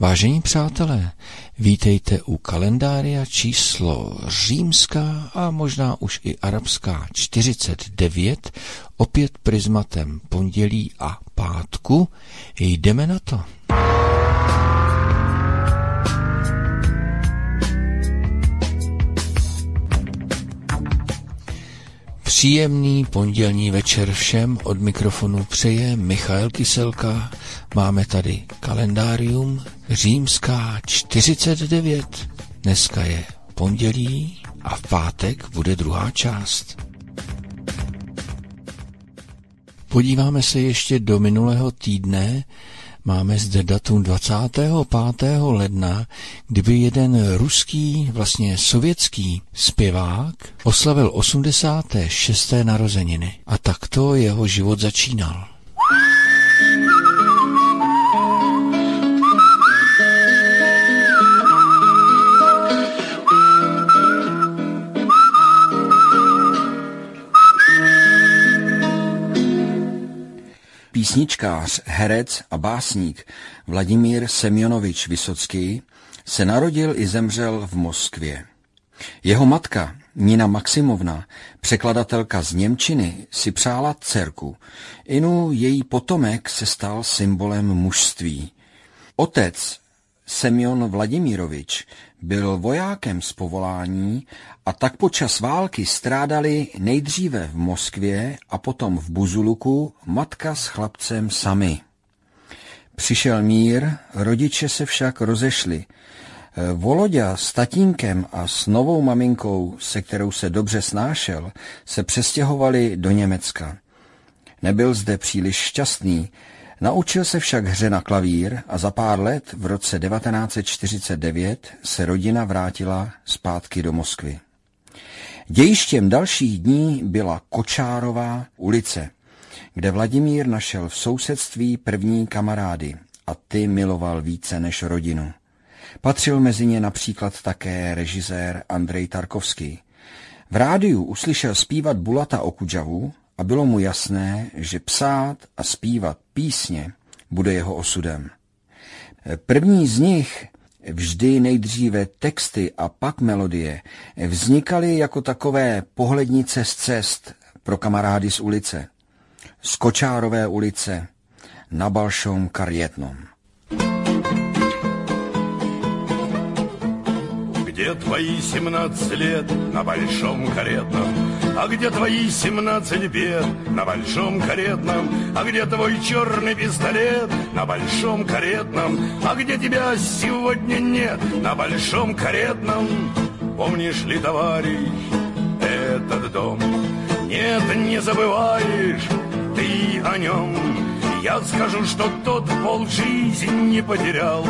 Vážení přátelé, vítejte u kalendária číslo římská a možná už i arabská 49, opět prismatem pondělí a pátku. Jdeme na to. Příjemný pondělní večer všem od mikrofonu přeje Michal Kyselka. Máme tady kalendárium římská 49. Dneska je pondělí a v pátek bude druhá část. Podíváme se ještě do minulého týdne, Máme zde datum 25. ledna, kdyby jeden ruský, vlastně sovětský zpěvák oslavil 86. narozeniny. A takto jeho život začínal. Písničkář, herec a básník Vladimír Semjonovič Vysocký se narodil i zemřel v Moskvě. Jeho matka, Nina Maximovna, překladatelka z Němčiny, si přála dcerku. Inu její potomek se stal symbolem mužství. Otec, Semyon Vladimírovič, byl vojákem z povolání a tak počas války strádali nejdříve v Moskvě a potom v Buzuluku matka s chlapcem sami. Přišel mír, rodiče se však rozešli. Voloďa s tatínkem a s novou maminkou, se kterou se dobře snášel, se přestěhovali do Německa. Nebyl zde příliš šťastný, Naučil se však hře na klavír a za pár let v roce 1949 se rodina vrátila zpátky do Moskvy. Dějištěm dalších dní byla Kočárová ulice, kde Vladimír našel v sousedství první kamarády a ty miloval více než rodinu. Patřil mezi ně například také režisér Andrej Tarkovský. V rádiu uslyšel zpívat Bulata Okudžavu a bylo mu jasné, že psát a zpívat písně bude jeho osudem. První z nich, vždy nejdříve texty a pak melodie, vznikaly jako takové pohlednice z cest pro kamarády z ulice. Z Kočárové ulice na Balšom Karjetnom. Где твои семнадцать лет на большом каретном? А где твои семнадцать бед на большом каретном? А где твой черный пистолет на большом каретном? А где тебя сегодня нет на большом каретном? Помнишь ли, товарищ, этот дом? Нет, не забываешь ты о нем. Я скажу, что тот пол жизни потерял,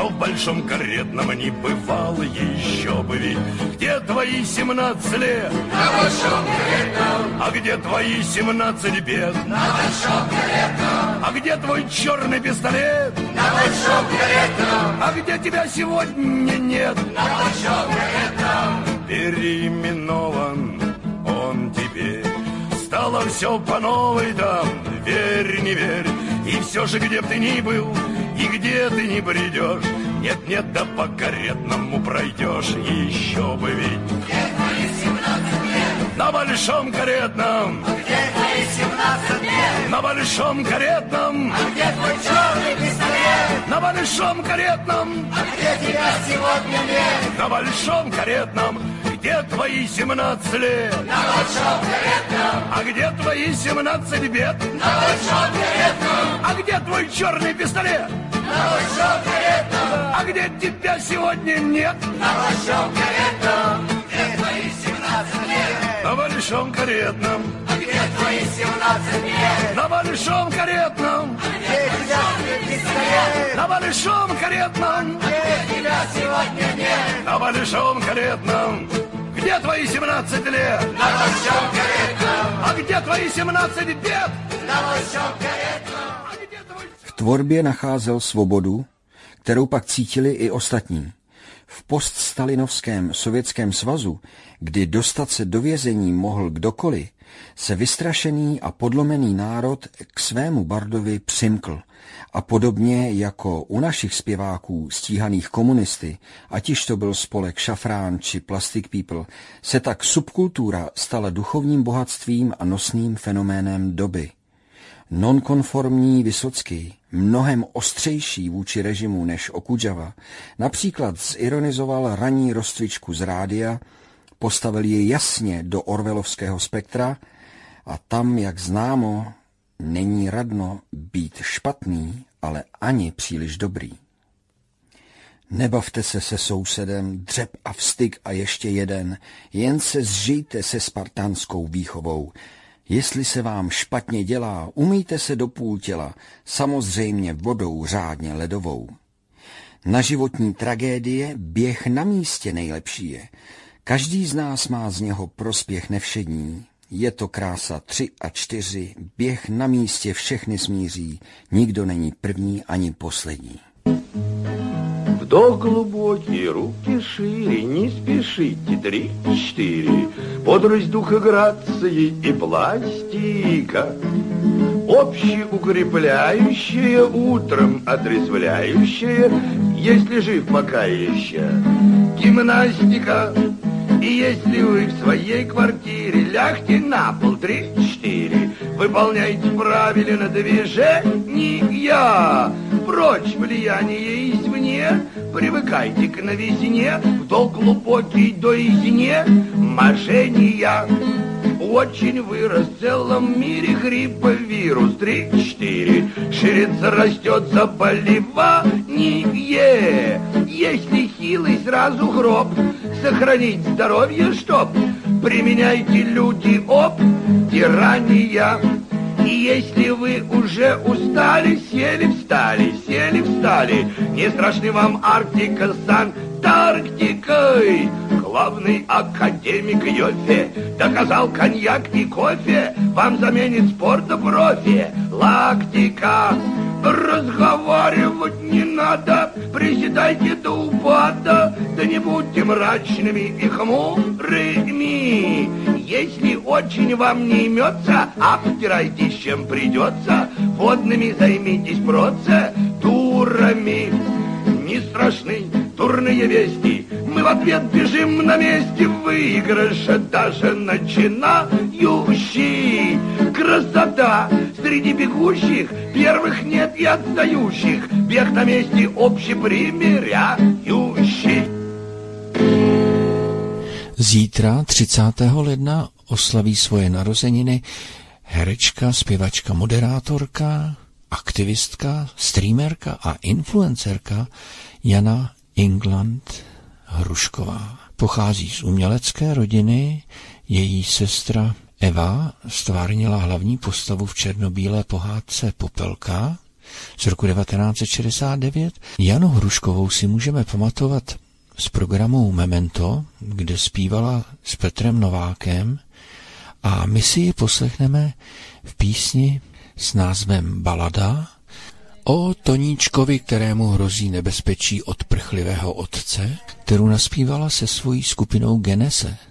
кто в большом каретном не бывал еще бы ведь. Где твои семнадцать лет? На большом каретном. А где твои семнадцать бед? На большом каретном. А где твой черный пистолет? На большом каретном. А где тебя сегодня нет? На большом каретном. Переименован он теперь. Стало все по новой там, верь, не верь. И все же, где б ты ни был, и где ты не придешь, нет-нет, да по каретному пройдешь, еще бы ведь. Где твои семнадцать лет? На большом каретном, А где твои семнадцать лет? на большом каретном, А где твой черный пистолет? на большом каретном, А где тебя сегодня нет? на большом каретном, где твои семнадцать лет? На большом каретном. А где твои семнадцать бед? На большом каретном. А где твой черный пистолет? На большом каретном. А где тебя сегодня нет? На большом каретном. Где твои семнадцать лет? На большом каретном, А где твои семнадцать лет? на большом каретном, Где тебя пистолет? на большом каретном, Где тебя сегодня нет? на большом каретном. Где твои семнадцать лет? На большом каретном. А где твои семнадцать бед? На большом каретном. А где твой... V tvorbě nacházel svobodu, kterou pak cítili i ostatní. V poststalinovském sovětském svazu, kdy dostat se do vězení mohl kdokoliv, se vystrašený a podlomený národ k svému bardovi přimkl a podobně jako u našich zpěváků stíhaných komunisty, ať již to byl spolek Šafrán či Plastic People, se tak subkultura stala duchovním bohatstvím a nosným fenoménem doby. Nonkonformní Vysocký, mnohem ostřejší vůči režimu než Okudžava, například zironizoval ranní rozcvičku z rádia, postavil ji jasně do orvelovského spektra a tam, jak známo, není radno být špatný, ale ani příliš dobrý. Nebavte se se sousedem, dřep a vstyk a ještě jeden, jen se zžijte se spartánskou výchovou. Jestli se vám špatně dělá, umýjte se do půl těla, samozřejmě vodou řádně ledovou. Na životní tragédie běh na místě nejlepší je. Každý z nás má z něho prospěch nevšední. Je to krása tři a čtyři, běh na místě všechny smíří, nikdo není první ani poslední. Вдох глубокий, руки шире, не спешите, три-четыре. Бодрость духа грации и пластика, Общеукрепляющая, утром отрезвляющая, Если жив пока еще, гимнастика. И если вы в своей квартире лягте на пол три-четыре, выполняйте правильно движения, прочь влияние извне, привыкайте к новизне, вдох глубокий до изне, мошенния. Очень вырос в целом мире грипповирус 3-4 Ширится, растет заболевание Если хилый, сразу гроб Сохранить здоровье, чтоб Применяйте люди об тирания и если вы уже устали, сели, встали, сели, встали, не страшны вам Арктика с Антарктикой. Главный академик Йофе доказал коньяк и кофе вам заменит спорта профи. Лактика. Разговаривать не надо, приседайте до упада, да не будьте мрачными и хмурыми. Если очень вам не имется, обтирайтесь чем придется, водными займитесь процедурами. Не страшны дурные вести, мы в ответ бежим на месте выигрыша, даже начинающий. Красота среди бегущих, первых нет и отстающих, бег на месте общепримиряющий. Zítra, 30. ledna, oslaví svoje narozeniny herečka, zpěvačka, moderátorka, aktivistka, streamerka a influencerka Jana England Hrušková. Pochází z umělecké rodiny, její sestra Eva stvárnila hlavní postavu v černobílé pohádce Popelka z roku 1969. Janu Hruškovou si můžeme pamatovat z programu Memento, kde zpívala s Petrem Novákem a my si ji poslechneme v písni s názvem Balada o Toníčkovi, kterému hrozí nebezpečí od prchlivého otce, kterou naspívala se svojí skupinou Genese.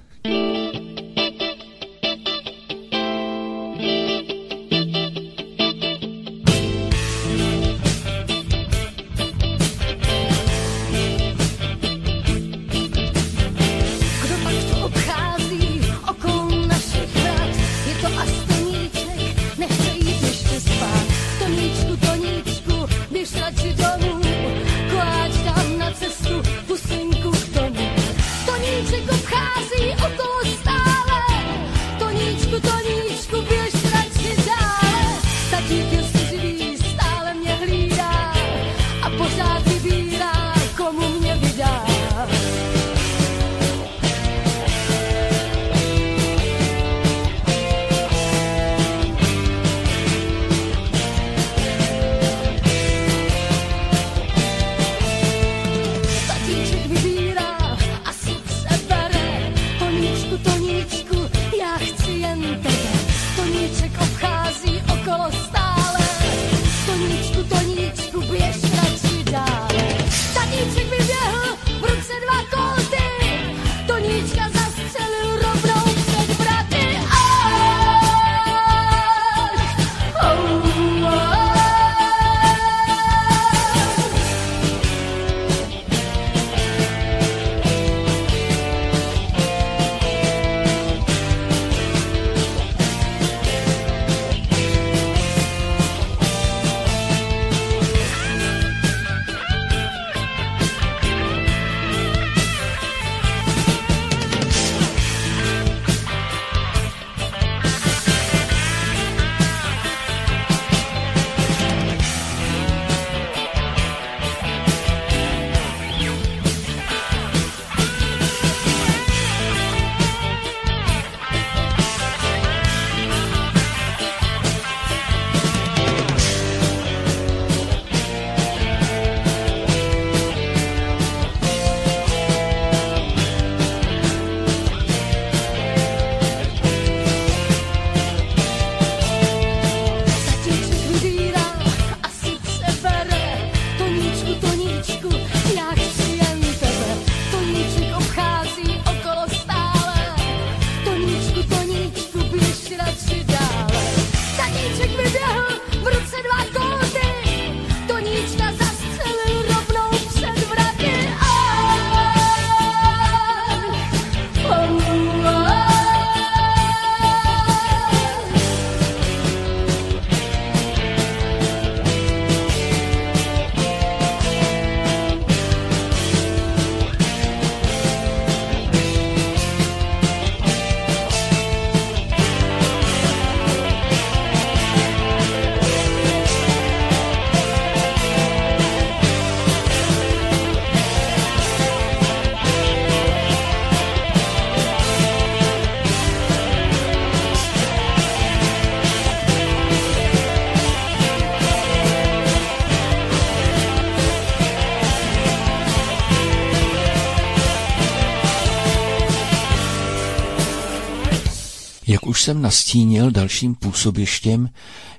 Jsem nastínil, dalším působištěm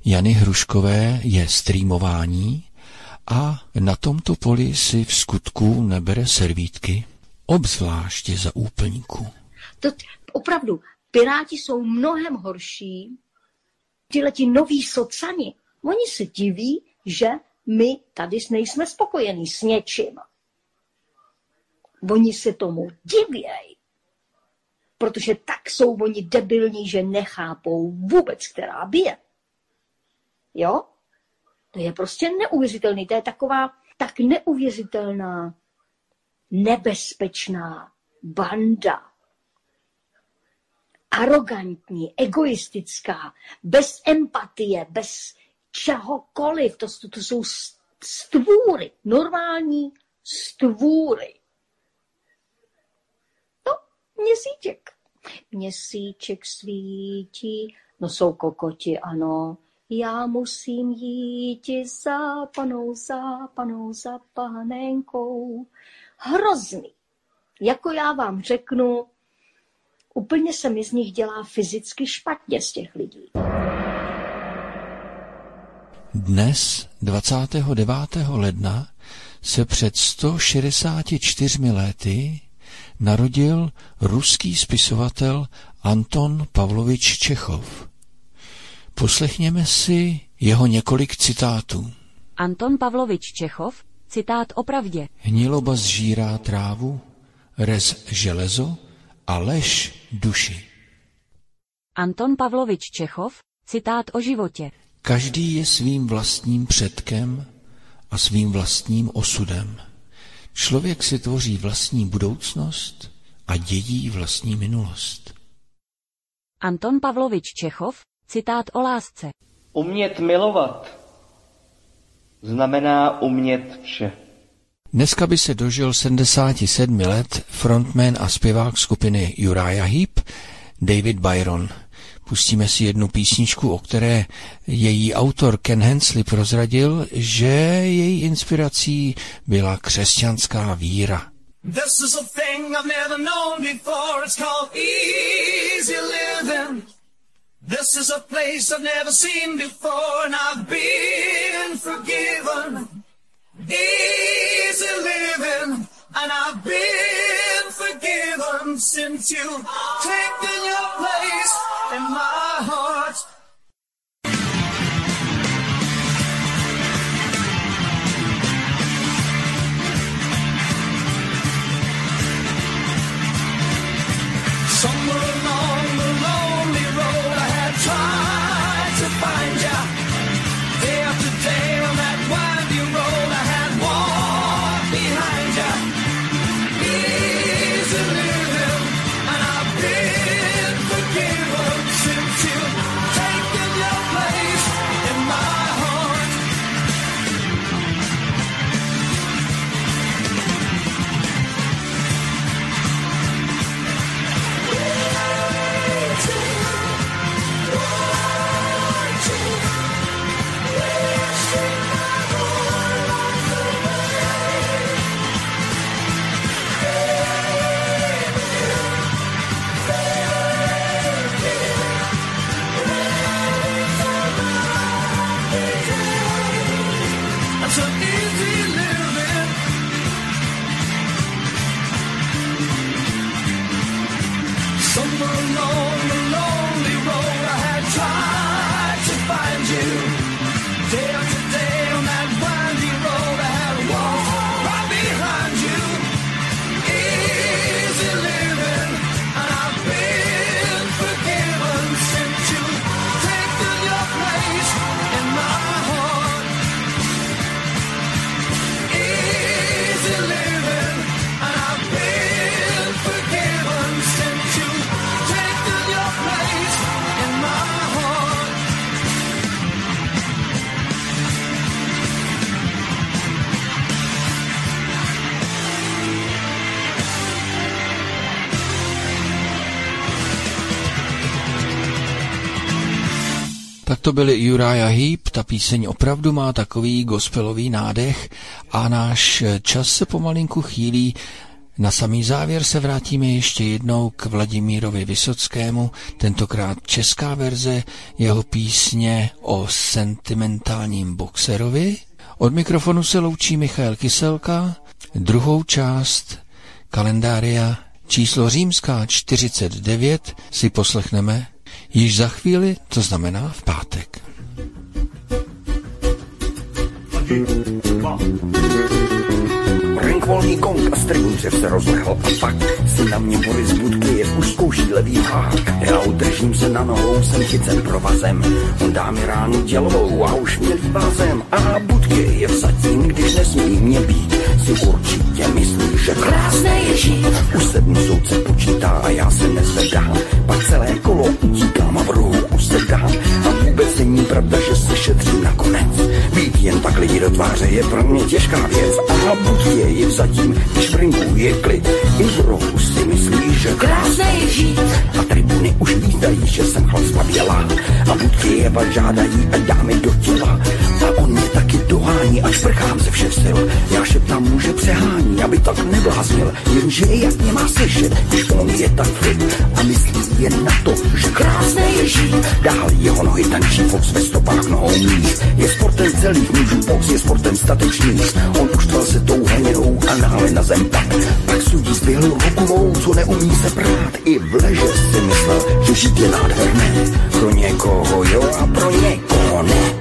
Jany Hruškové je streamování a na tomto poli si v skutku nebere servítky, obzvláště za úplníku. To opravdu, Piráti jsou mnohem horší. Tyhle ti noví socani, oni se diví, že my tady nejsme spokojení s něčím. Oni se tomu divějí, protože tak jsou oni debilní, že nechápou vůbec, která bije. Jo? To je prostě neuvěřitelný. To je taková tak neuvěřitelná, nebezpečná banda. Arrogantní, egoistická, bez empatie, bez čehokoliv. To, to, to jsou stvůry, normální stvůry. Měsíček. Měsíček svítí, no jsou kokoti, ano, já musím jít za panou, za panou, za panenkou. Hrozný. Jako já vám řeknu, úplně se mi z nich dělá fyzicky špatně z těch lidí. Dnes, 29. ledna, se před 164 lety narodil ruský spisovatel Anton Pavlovič Čechov. Poslechněme si jeho několik citátů. Anton Pavlovič Čechov, citát o pravdě. Hniloba zžírá trávu, rez železo a lež duši. Anton Pavlovič Čechov, citát o životě. Každý je svým vlastním předkem a svým vlastním osudem. Člověk si tvoří vlastní budoucnost a dědí vlastní minulost. Anton Pavlovič Čechov, citát o lásce. Umět milovat znamená umět vše. Dneska by se dožil 77 let frontman a zpěvák skupiny Uriah Heep, David Byron. Pustíme si jednu písničku, o které její autor Ken Hensley prozradil, že její inspirací byla křesťanská víra. This is a thing I've never known before. It's called easy living. This is a place I've never seen before, and I've been forgiven. Easy living, and I've been forgiven since you've taken your place in my heart. To byli Uriah Heep, ta píseň opravdu má takový gospelový nádech a náš čas se pomalinku chýlí Na samý závěr se vrátíme ještě jednou k Vladimírovi Vysockému, tentokrát česká verze jeho písně o sentimentálním boxerovi. Od mikrofonu se loučí Michal Kyselka, druhou část kalendária číslo římská 49 si poslechneme již za chvíli, to znamená v pátek. volný kong a strýnířev se rozlehl a pak si na mě Boris Budkějev už zkouší levý hák. Já udržím se na nohou, jsem chycen provazem. On dá mi ránu dělovou a už mě líbá zem. A Budkějev zatím, když nesmí mě být, si určitě myslí, že krásné je žít. Už sedm soudce počítá a já se nezvedám. Pak celé kolo utíkám a v rohu usedám. A vůbec není pravda, že se šetřím nakonec. Být jen tak lidi do tváře je pro mě těžká věc. A Budkějev zatím, když v ringu je klid. I v rohu si myslí, že krásné je žít. A tribuny už vítají, že jsem chlap zbaběla. A Budkejeva žádají a dámy do těla. A on mě dohání, až prchám ze všech sil. Já šeptám mu, že přehání, aby tak nebláznil. Jenže jak mě má slyšet, když on je tak fit. A myslí jen na to, že krásné je žít. Dál jeho nohy tančí fox ve stopách nohou mých. Je sportem celých mužů, box je sportem statečných. On už se tou hnědou a nále na zem pak. Pak sudí s rukovou, co neumí se prát. I v leže si myslel, že žít je nádherné. Pro někoho jo a pro někoho ne.